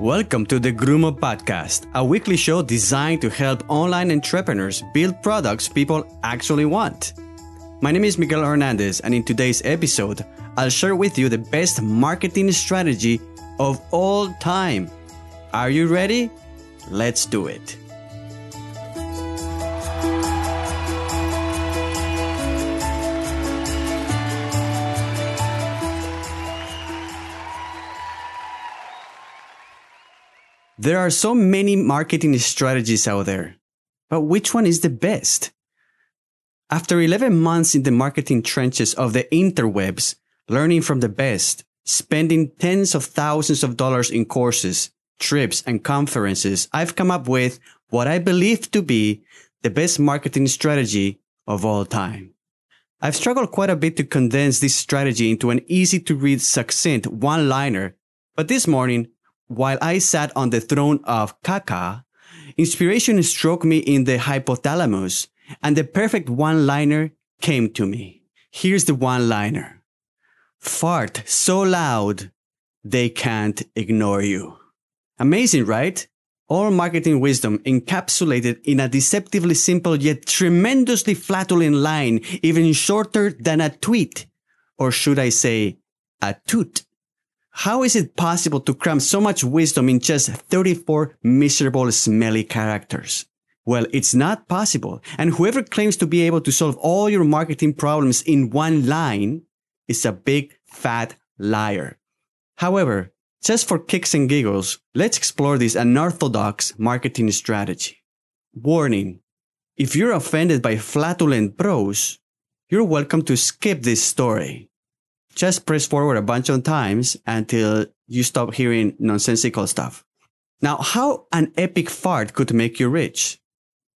Welcome to the Grumo Podcast, a weekly show designed to help online entrepreneurs build products people actually want. My name is Miguel Hernandez, and in today's episode, I'll share with you the best marketing strategy of all time. Are you ready? Let's do it. There are so many marketing strategies out there, but which one is the best? After 11 months in the marketing trenches of the interwebs, learning from the best, spending tens of thousands of dollars in courses, trips, and conferences, I've come up with what I believe to be the best marketing strategy of all time. I've struggled quite a bit to condense this strategy into an easy to read, succinct one liner, but this morning while I sat on the throne of Kaka, inspiration struck me in the hypothalamus and the perfect one liner came to me. Here's the one liner. Fart so loud, they can't ignore you. Amazing, right? All marketing wisdom encapsulated in a deceptively simple yet tremendously flatulent line, even shorter than a tweet. Or should I say, a toot. How is it possible to cram so much wisdom in just 34 miserable, smelly characters? Well, it's not possible. And whoever claims to be able to solve all your marketing problems in one line is a big fat liar. However, just for kicks and giggles, let's explore this unorthodox marketing strategy. Warning. If you're offended by flatulent prose, you're welcome to skip this story just press forward a bunch of times until you stop hearing nonsensical stuff. Now, how an epic fart could make you rich?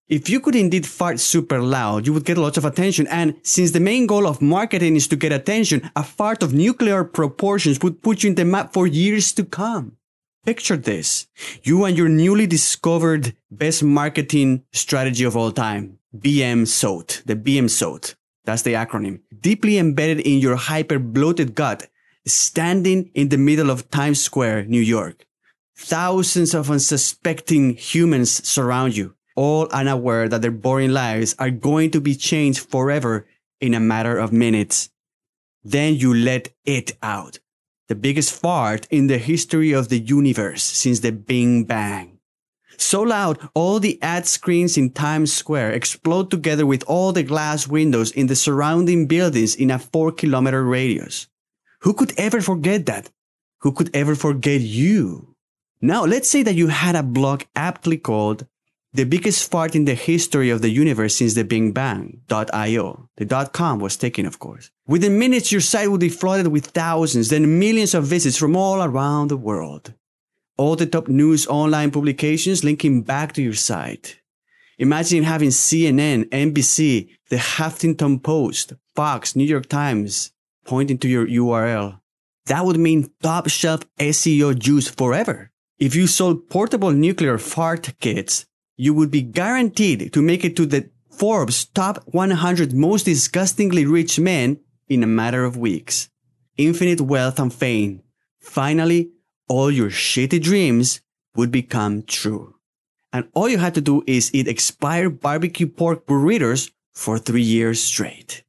If you could indeed fart super loud, you would get lots of attention. And since the main goal of marketing is to get attention, a fart of nuclear proportions would put you in the map for years to come. Picture this. You and your newly discovered best marketing strategy of all time, BM SOAT, the BM SOAT. That's the acronym. Deeply embedded in your hyper bloated gut, standing in the middle of Times Square, New York. Thousands of unsuspecting humans surround you, all unaware that their boring lives are going to be changed forever in a matter of minutes. Then you let it out. The biggest fart in the history of the universe since the Big Bang. So loud, all the ad screens in Times Square explode together with all the glass windows in the surrounding buildings in a four kilometer radius. Who could ever forget that? Who could ever forget you? Now, let's say that you had a blog aptly called the biggest fart in the history of the universe since the Big Bang.io. The dot .com was taken, of course. Within minutes, your site would be flooded with thousands, then millions of visits from all around the world all the top news online publications linking back to your site. Imagine having CNN, NBC, the Huffington Post, Fox, New York Times pointing to your URL. That would mean top shelf SEO juice forever. If you sold portable nuclear fart kits, you would be guaranteed to make it to the Forbes top 100 most disgustingly rich men in a matter of weeks. Infinite wealth and fame. Finally, all your shitty dreams would become true. And all you had to do is eat expired barbecue pork burritos for three years straight.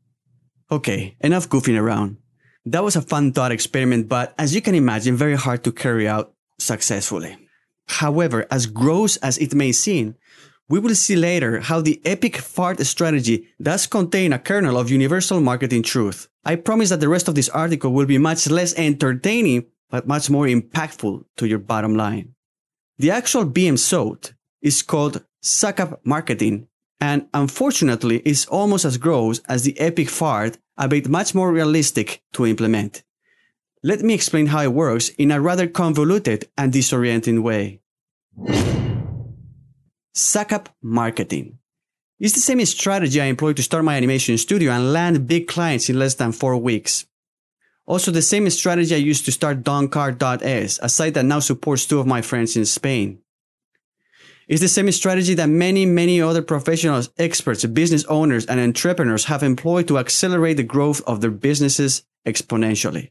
Okay, enough goofing around. That was a fun thought experiment, but as you can imagine, very hard to carry out successfully. However, as gross as it may seem, we will see later how the epic fart strategy does contain a kernel of universal marketing truth. I promise that the rest of this article will be much less entertaining but much more impactful to your bottom line. The actual BM SOAT is called suck up marketing and unfortunately is almost as gross as the epic fart, a bit much more realistic to implement. Let me explain how it works in a rather convoluted and disorienting way. Suck up marketing. It's the same strategy I employ to start my animation studio and land big clients in less than four weeks. Also, the same strategy I used to start Doncar.es, a site that now supports two of my friends in Spain. It's the same strategy that many, many other professionals, experts, business owners, and entrepreneurs have employed to accelerate the growth of their businesses exponentially.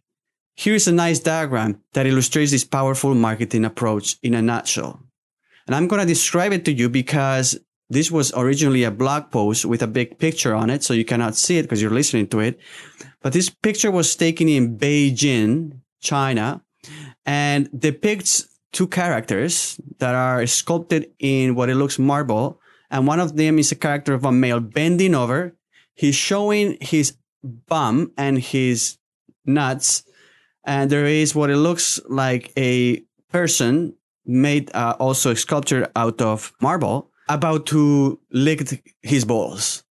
Here is a nice diagram that illustrates this powerful marketing approach in a nutshell. And I'm going to describe it to you because this was originally a blog post with a big picture on it. So you cannot see it because you're listening to it. But this picture was taken in Beijing, China, and depicts two characters that are sculpted in what it looks marble. And one of them is a character of a male bending over. He's showing his bum and his nuts. And there is what it looks like a person made uh, also a sculpture out of marble about to lick his balls.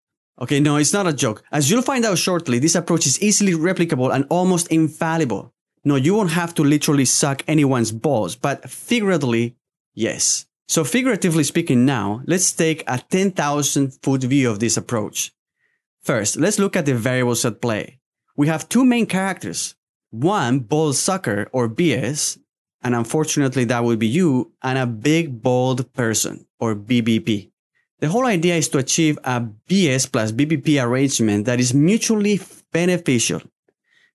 Okay, no, it's not a joke. As you'll find out shortly, this approach is easily replicable and almost infallible. No, you won't have to literally suck anyone's balls, but figuratively, yes. So figuratively speaking now, let's take a 10,000 foot view of this approach. First, let's look at the variables at play. We have two main characters. One, ball sucker or BS, and unfortunately that would be you, and a big bald person or BBP. The whole idea is to achieve a BS plus BBP arrangement that is mutually beneficial.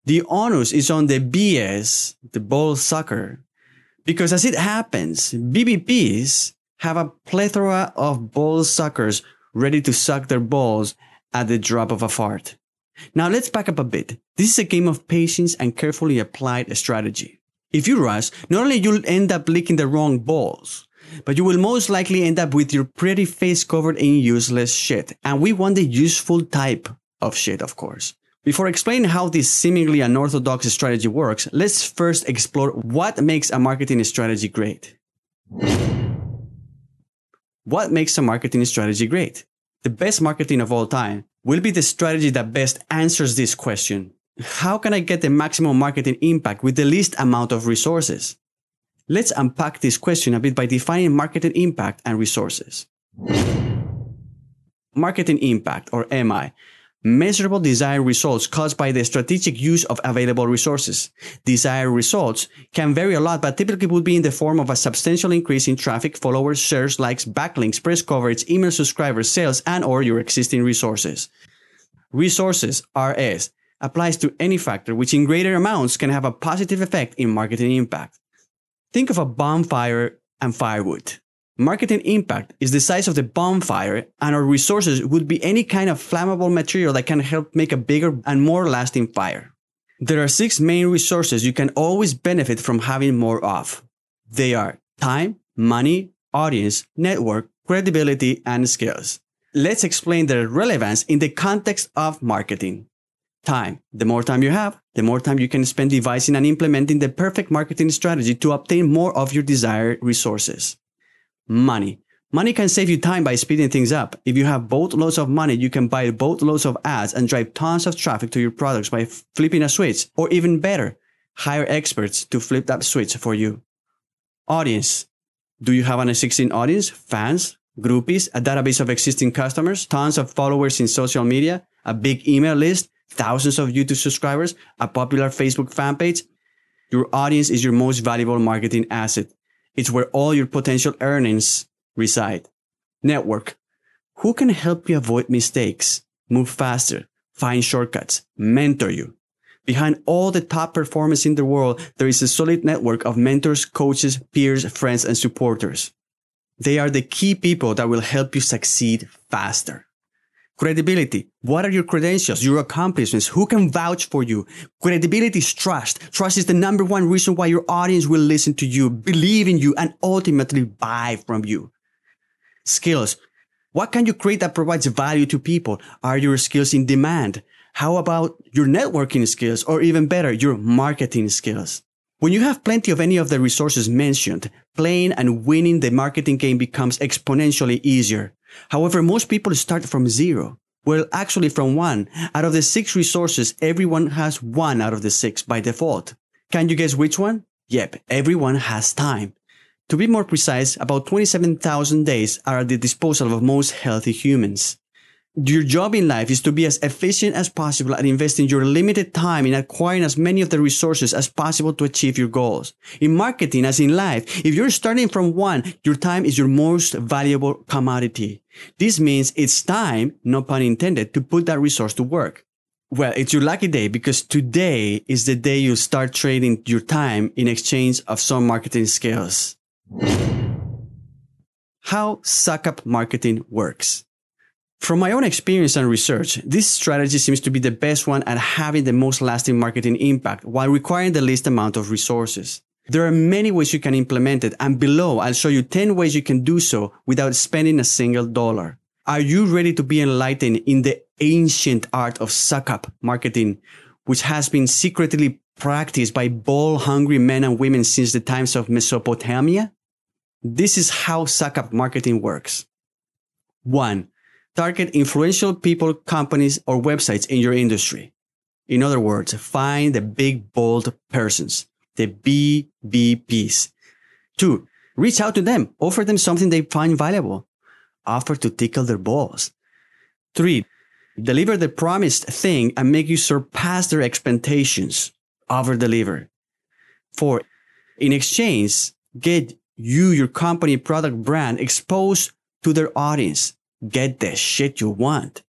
The onus is on the BS, the ball sucker, because as it happens, BBPs have a plethora of ball suckers ready to suck their balls at the drop of a fart. Now let's back up a bit. This is a game of patience and carefully applied strategy. If you rush, not only you'll end up licking the wrong balls, but you will most likely end up with your pretty face covered in useless shit. And we want the useful type of shit, of course. Before explaining how this seemingly unorthodox strategy works, let's first explore what makes a marketing strategy great. What makes a marketing strategy great? The best marketing of all time will be the strategy that best answers this question. How can I get the maximum marketing impact with the least amount of resources? Let's unpack this question a bit by defining marketing impact and resources. Marketing impact, or MI, measurable desired results caused by the strategic use of available resources. Desired results can vary a lot, but typically would be in the form of a substantial increase in traffic, followers, shares, likes, backlinks, press coverage, email subscribers, sales, and or your existing resources. Resources, RS, applies to any factor which in greater amounts can have a positive effect in marketing impact. Think of a bonfire and firewood. Marketing impact is the size of the bonfire and our resources would be any kind of flammable material that can help make a bigger and more lasting fire. There are six main resources you can always benefit from having more of. They are time, money, audience, network, credibility, and skills. Let's explain their relevance in the context of marketing. Time. The more time you have, the more time you can spend devising and implementing the perfect marketing strategy to obtain more of your desired resources. Money. Money can save you time by speeding things up. If you have boatloads of money, you can buy boatloads of ads and drive tons of traffic to your products by flipping a switch. Or even better, hire experts to flip that switch for you. Audience. Do you have an existing audience? Fans? Groupies? A database of existing customers? Tons of followers in social media? A big email list? Thousands of YouTube subscribers, a popular Facebook fan page, your audience is your most valuable marketing asset. It's where all your potential earnings reside. Network. Who can help you avoid mistakes, move faster, find shortcuts, mentor you? Behind all the top performers in the world, there is a solid network of mentors, coaches, peers, friends, and supporters. They are the key people that will help you succeed faster. Credibility. What are your credentials, your accomplishments? Who can vouch for you? Credibility is trust. Trust is the number one reason why your audience will listen to you, believe in you, and ultimately buy from you. Skills. What can you create that provides value to people? Are your skills in demand? How about your networking skills or even better, your marketing skills? When you have plenty of any of the resources mentioned, playing and winning the marketing game becomes exponentially easier. However, most people start from zero. Well, actually from one. Out of the six resources, everyone has one out of the six by default. Can you guess which one? Yep, everyone has time. To be more precise, about 27,000 days are at the disposal of most healthy humans. Your job in life is to be as efficient as possible and invest in your limited time in acquiring as many of the resources as possible to achieve your goals. In marketing, as in life, if you're starting from one, your time is your most valuable commodity. This means it's time, no pun intended, to put that resource to work. Well, it's your lucky day because today is the day you start trading your time in exchange of some marketing skills. How suck up marketing works. From my own experience and research, this strategy seems to be the best one at having the most lasting marketing impact while requiring the least amount of resources. There are many ways you can implement it and below I'll show you 10 ways you can do so without spending a single dollar. Are you ready to be enlightened in the ancient art of suck up marketing, which has been secretly practiced by ball hungry men and women since the times of Mesopotamia? This is how suck up marketing works. One, target influential people, companies, or websites in your industry. In other words, find the big, bold persons, the BBPs. Two, reach out to them, offer them something they find valuable, offer to tickle their balls. Three, deliver the promised thing and make you surpass their expectations. Over deliver. Four, in exchange, get you, your company, product, brand exposed to their audience. Get the shit you want.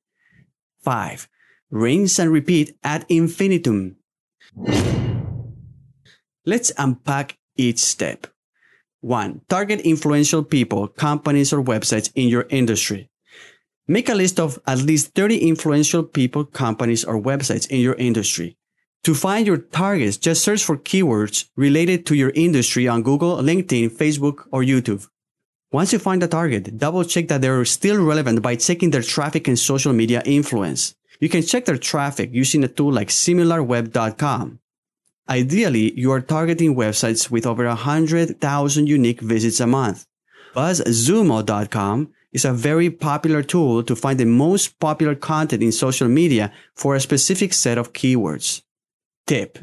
Five, rinse and repeat ad infinitum. Let's unpack each step. One, target influential people, companies, or websites in your industry. Make a list of at least 30 influential people, companies, or websites in your industry. To find your targets, just search for keywords related to your industry on Google, LinkedIn, Facebook, or YouTube. Once you find a target, double check that they're still relevant by checking their traffic and social media influence. You can check their traffic using a tool like similarweb.com. Ideally, you are targeting websites with over 100,000 unique visits a month. BuzzSumo.com is a very popular tool to find the most popular content in social media for a specific set of keywords. Tip.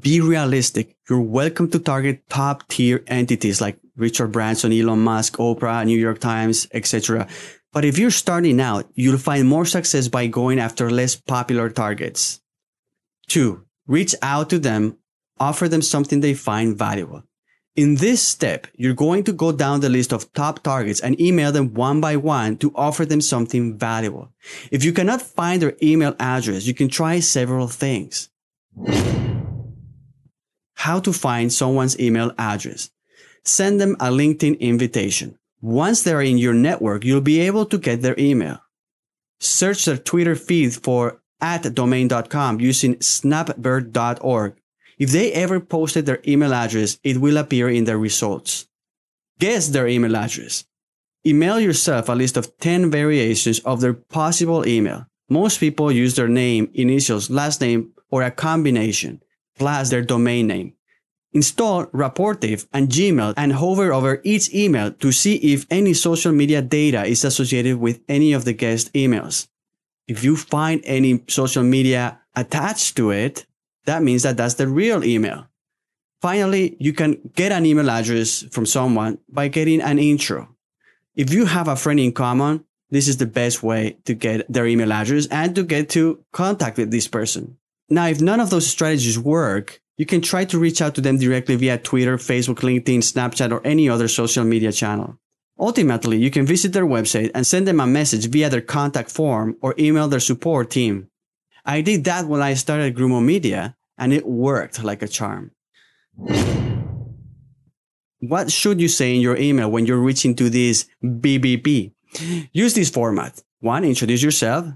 Be realistic. You're welcome to target top tier entities like Richard Branson, Elon Musk, Oprah, New York Times, etc. But if you're starting out, you'll find more success by going after less popular targets. Two, reach out to them, offer them something they find valuable. In this step, you're going to go down the list of top targets and email them one by one to offer them something valuable. If you cannot find their email address, you can try several things. How to find someone's email address send them a LinkedIn invitation. Once they're in your network, you'll be able to get their email. Search their Twitter feed for at domain.com using snapbird.org. If they ever posted their email address, it will appear in their results. Guess their email address. Email yourself a list of 10 variations of their possible email. Most people use their name, initials, last name, or a combination, plus their domain name. Install Rapportive and Gmail and hover over each email to see if any social media data is associated with any of the guest emails. If you find any social media attached to it, that means that that's the real email. Finally, you can get an email address from someone by getting an intro. If you have a friend in common, this is the best way to get their email address and to get to contact with this person. Now, if none of those strategies work, you can try to reach out to them directly via Twitter, Facebook, LinkedIn, Snapchat, or any other social media channel. Ultimately, you can visit their website and send them a message via their contact form or email their support team. I did that when I started Grumo Media and it worked like a charm. What should you say in your email when you're reaching to this BBP? Use this format. One, introduce yourself.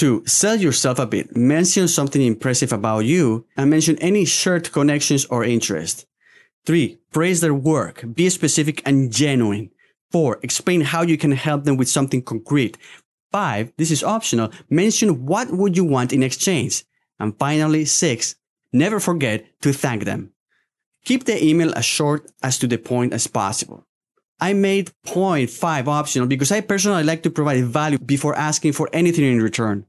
Two, sell yourself a bit. Mention something impressive about you and mention any shared connections or interest. Three, praise their work. Be specific and genuine. Four, explain how you can help them with something concrete. Five, this is optional. Mention what would you want in exchange. And finally, six, never forget to thank them. Keep the email as short as to the point as possible. I made point five optional because I personally like to provide value before asking for anything in return.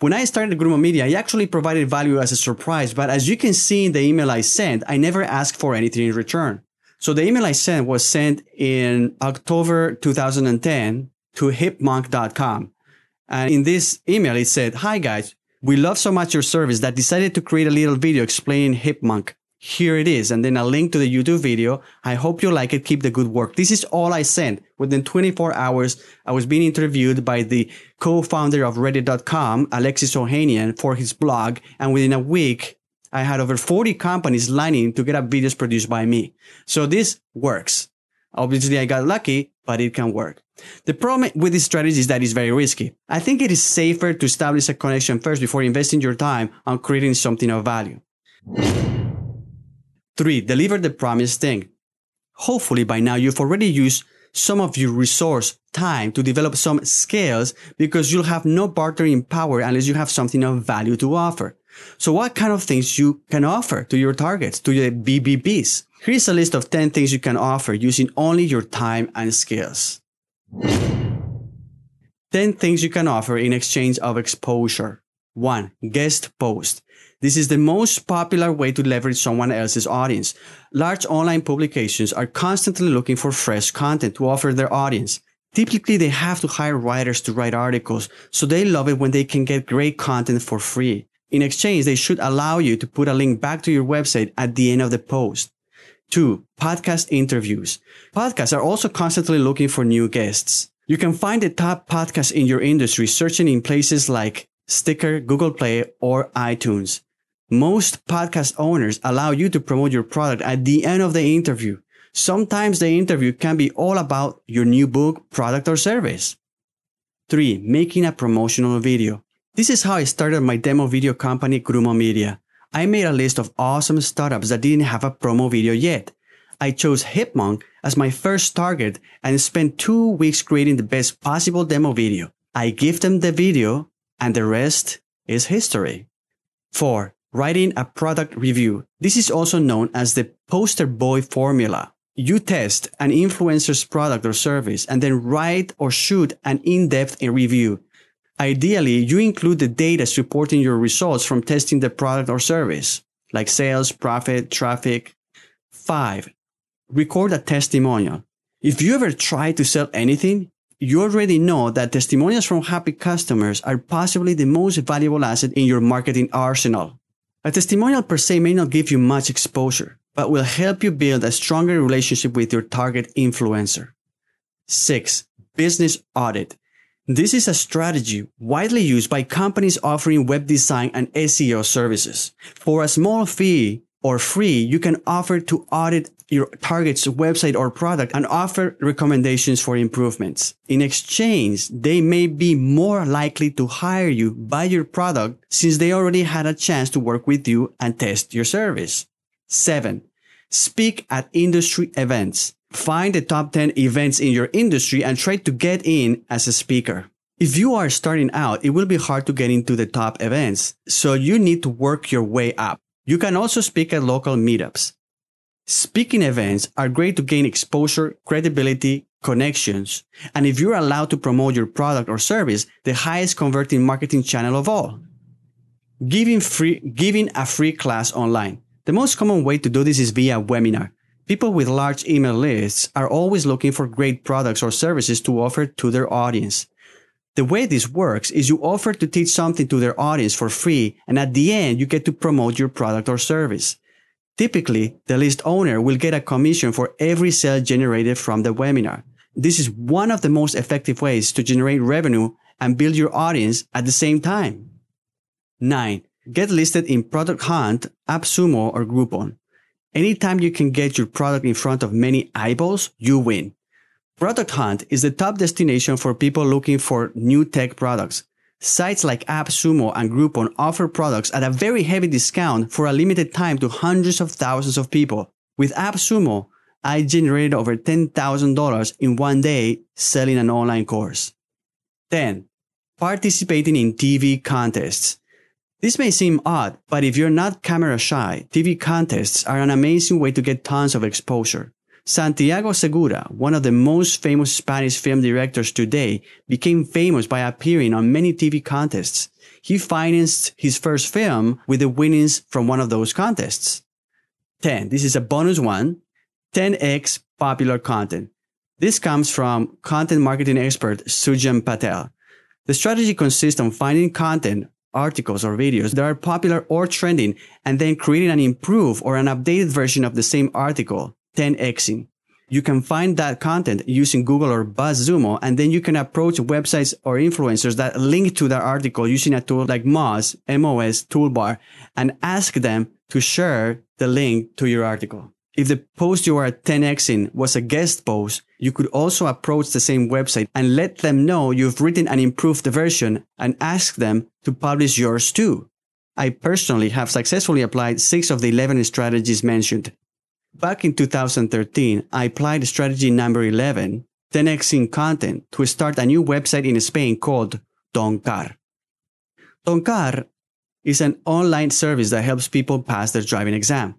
When I started Grumo Media, I actually provided value as a surprise, but as you can see in the email I sent, I never asked for anything in return. So the email I sent was sent in October 2010 to hipmunk.com. And in this email, it said, Hi guys, we love so much your service that decided to create a little video explaining Hipmunk. Here it is. And then a link to the YouTube video. I hope you like it. Keep the good work. This is all I sent. Within 24 hours, I was being interviewed by the co-founder of reddit.com, Alexis Ohanian, for his blog. And within a week, I had over 40 companies lining to get up videos produced by me. So this works. Obviously, I got lucky, but it can work. The problem with this strategy is that it's very risky. I think it is safer to establish a connection first before investing your time on creating something of value. Three, deliver the promised thing. Hopefully by now you've already used some of your resource time to develop some skills because you'll have no bartering power unless you have something of value to offer. So what kind of things you can offer to your targets, to your BBPs? Here's a list of 10 things you can offer using only your time and skills. 10 things you can offer in exchange of exposure. 1. Guest post. This is the most popular way to leverage someone else's audience. Large online publications are constantly looking for fresh content to offer their audience. Typically, they have to hire writers to write articles, so they love it when they can get great content for free. In exchange, they should allow you to put a link back to your website at the end of the post. Two, podcast interviews. Podcasts are also constantly looking for new guests. You can find the top podcasts in your industry searching in places like Stitcher, Google Play, or iTunes. Most podcast owners allow you to promote your product at the end of the interview. Sometimes the interview can be all about your new book, product, or service. Three, making a promotional video. This is how I started my demo video company, Grumo Media. I made a list of awesome startups that didn't have a promo video yet. I chose Hipmunk as my first target and spent two weeks creating the best possible demo video. I give them the video and the rest is history. Four, writing a product review. This is also known as the poster boy formula. You test an influencer's product or service and then write or shoot an in-depth review. Ideally, you include the data supporting your results from testing the product or service, like sales, profit, traffic. Five, record a testimonial. If you ever try to sell anything, you already know that testimonials from happy customers are possibly the most valuable asset in your marketing arsenal. A testimonial per se may not give you much exposure, but will help you build a stronger relationship with your target influencer. Six, business audit. This is a strategy widely used by companies offering web design and SEO services. For a small fee, or free, you can offer to audit your target's website or product and offer recommendations for improvements. In exchange, they may be more likely to hire you, buy your product, since they already had a chance to work with you and test your service. Seven, speak at industry events. Find the top 10 events in your industry and try to get in as a speaker. If you are starting out, it will be hard to get into the top events, so you need to work your way up. You can also speak at local meetups. Speaking events are great to gain exposure, credibility, connections, and if you're allowed to promote your product or service, the highest converting marketing channel of all. Giving free, giving a free class online. The most common way to do this is via webinar. People with large email lists are always looking for great products or services to offer to their audience. The way this works is you offer to teach something to their audience for free, and at the end, you get to promote your product or service. Typically, the list owner will get a commission for every sale generated from the webinar. This is one of the most effective ways to generate revenue and build your audience at the same time. 9. Get listed in Product Hunt, AppSumo, or Groupon. Anytime you can get your product in front of many eyeballs, you win. Product Hunt is the top destination for people looking for new tech products. Sites like AppSumo and Groupon offer products at a very heavy discount for a limited time to hundreds of thousands of people. With AppSumo, I generated over $10,000 in one day selling an online course. 10. Participating in TV contests. This may seem odd, but if you're not camera shy, TV contests are an amazing way to get tons of exposure. Santiago Segura, one of the most famous Spanish film directors today, became famous by appearing on many TV contests. He financed his first film with the winnings from one of those contests. 10. This is a bonus one. 10x popular content. This comes from content marketing expert Sujan Patel. The strategy consists on finding content articles or videos that are popular or trending and then creating an improved or an updated version of the same article, 10xing. You can find that content using Google or BuzzSumo, and then you can approach websites or influencers that link to that article using a tool like Moz, MOS toolbar, and ask them to share the link to your article. If the post you are 10xing was a guest post, you could also approach the same website and let them know you've written an improved version and ask them to publish yours too. I personally have successfully applied six of the 11 strategies mentioned. Back in 2013, I applied strategy number 11, 10xing content, to start a new website in Spain called Doncar. Doncar is an online service that helps people pass their driving exam.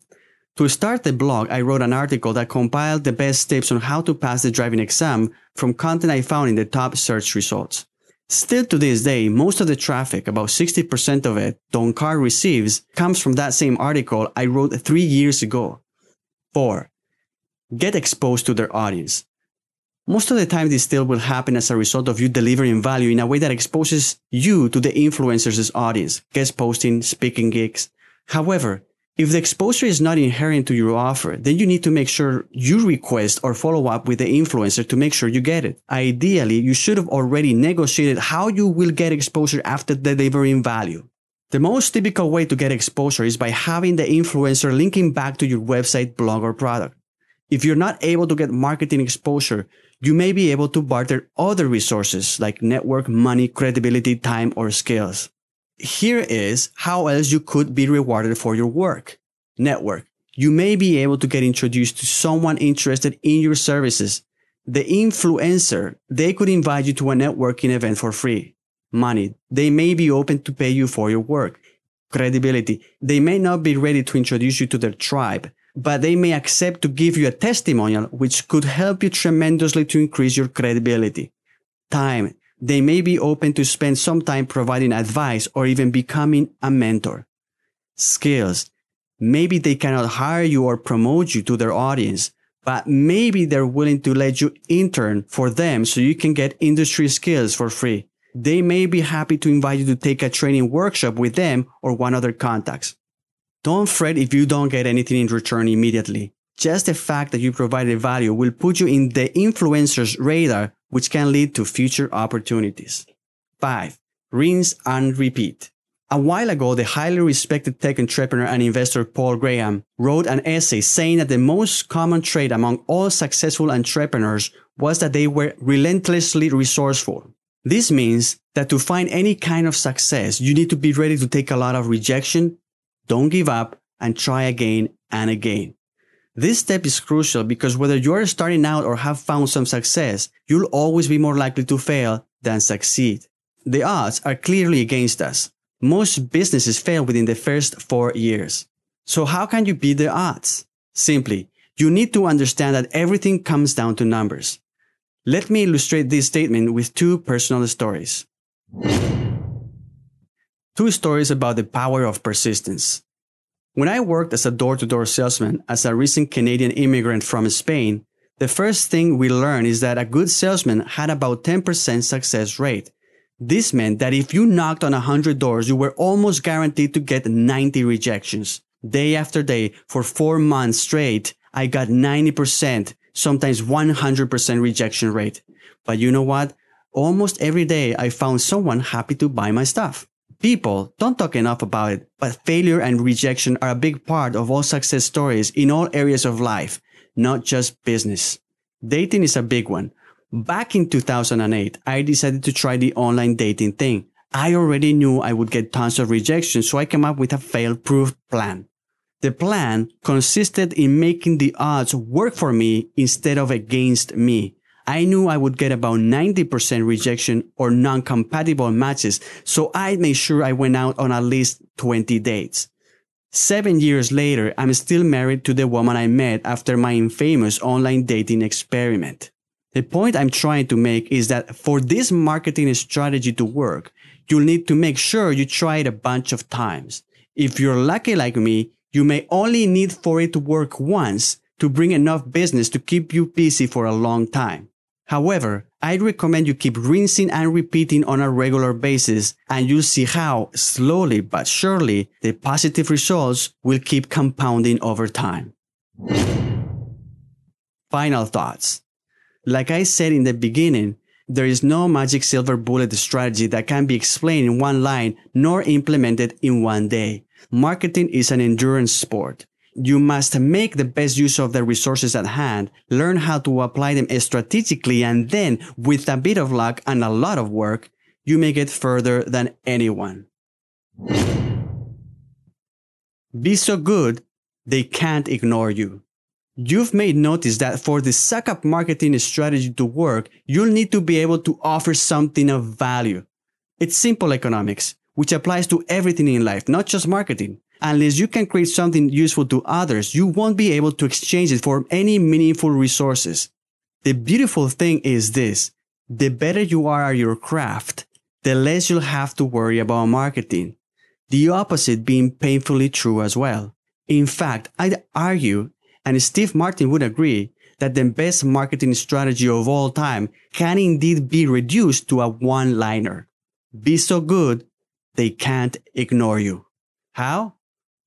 To start the blog, I wrote an article that compiled the best tips on how to pass the driving exam from content I found in the top search results. Still to this day, most of the traffic, about 60% of it, Doncar receives, comes from that same article I wrote three years ago. 4. Get exposed to their audience. Most of the time, this still will happen as a result of you delivering value in a way that exposes you to the influencer's audience, guest posting, speaking gigs. However, if the exposure is not inherent to your offer, then you need to make sure you request or follow up with the influencer to make sure you get it. Ideally, you should have already negotiated how you will get exposure after delivering value. The most typical way to get exposure is by having the influencer linking back to your website, blog, or product. If you're not able to get marketing exposure, you may be able to barter other resources like network, money, credibility, time, or skills. Here is how else you could be rewarded for your work. Network. You may be able to get introduced to someone interested in your services. The influencer, they could invite you to a networking event for free. Money. They may be open to pay you for your work. Credibility. They may not be ready to introduce you to their tribe, but they may accept to give you a testimonial which could help you tremendously to increase your credibility. Time they may be open to spend some time providing advice or even becoming a mentor. Skills. Maybe they cannot hire you or promote you to their audience, but maybe they're willing to let you intern for them so you can get industry skills for free. They may be happy to invite you to take a training workshop with them or one other contacts. Don't fret if you don't get anything in return immediately. Just the fact that you provided value will put you in the influencer's radar which can lead to future opportunities. 5. Rinse and repeat. A while ago, the highly respected tech entrepreneur and investor Paul Graham wrote an essay saying that the most common trait among all successful entrepreneurs was that they were relentlessly resourceful. This means that to find any kind of success, you need to be ready to take a lot of rejection, don't give up, and try again and again. This step is crucial because whether you are starting out or have found some success, you'll always be more likely to fail than succeed. The odds are clearly against us. Most businesses fail within the first four years. So how can you beat the odds? Simply, you need to understand that everything comes down to numbers. Let me illustrate this statement with two personal stories. Two stories about the power of persistence. When I worked as a door to door salesman as a recent Canadian immigrant from Spain, the first thing we learned is that a good salesman had about 10% success rate. This meant that if you knocked on 100 doors, you were almost guaranteed to get 90 rejections. Day after day, for four months straight, I got 90%, sometimes 100% rejection rate. But you know what? Almost every day I found someone happy to buy my stuff. People don't talk enough about it, but failure and rejection are a big part of all success stories in all areas of life, not just business. Dating is a big one. Back in 2008, I decided to try the online dating thing. I already knew I would get tons of rejection, so I came up with a fail-proof plan. The plan consisted in making the odds work for me instead of against me. I knew I would get about 90% rejection or non-compatible matches, so I made sure I went out on at least 20 dates. Seven years later, I'm still married to the woman I met after my infamous online dating experiment. The point I'm trying to make is that for this marketing strategy to work, you'll need to make sure you try it a bunch of times. If you're lucky like me, you may only need for it to work once to bring enough business to keep you busy for a long time. However, I recommend you keep rinsing and repeating on a regular basis and you'll see how slowly but surely the positive results will keep compounding over time. Final thoughts. Like I said in the beginning, there is no magic silver bullet strategy that can be explained in one line nor implemented in one day. Marketing is an endurance sport. You must make the best use of the resources at hand, learn how to apply them strategically, and then, with a bit of luck and a lot of work, you may get further than anyone. Be so good, they can't ignore you. You've made notice that for the suck up marketing strategy to work, you'll need to be able to offer something of value. It's simple economics, which applies to everything in life, not just marketing. Unless you can create something useful to others, you won't be able to exchange it for any meaningful resources. The beautiful thing is this. The better you are at your craft, the less you'll have to worry about marketing. The opposite being painfully true as well. In fact, I'd argue and Steve Martin would agree that the best marketing strategy of all time can indeed be reduced to a one liner. Be so good, they can't ignore you. How?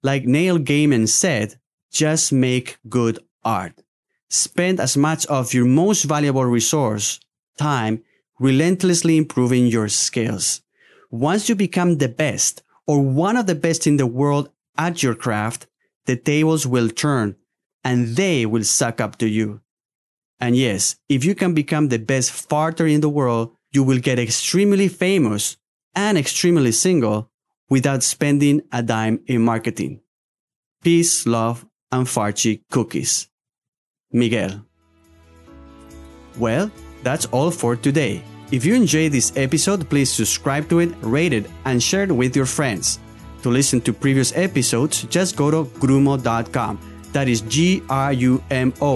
Like Neil Gaiman said, just make good art. Spend as much of your most valuable resource, time, relentlessly improving your skills. Once you become the best or one of the best in the world at your craft, the tables will turn and they will suck up to you. And yes, if you can become the best farter in the world, you will get extremely famous and extremely single without spending a dime in marketing. Peace, love, and Farchi cookies. Miguel. Well, that's all for today. If you enjoyed this episode, please subscribe to it, rate it, and share it with your friends. To listen to previous episodes, just go to grumo.com that is G-R-U-M-O.com.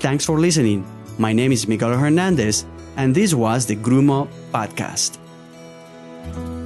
Thanks for listening. My name is Miguel Hernandez, and this was the Grumo Podcast. Lord.